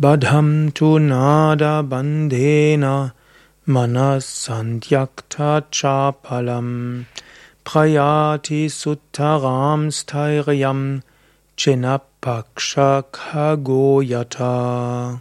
Badham tu nada bandhena manas sandyakta chapalam prayati suttaram sthairayam chinapaksha kagoyata.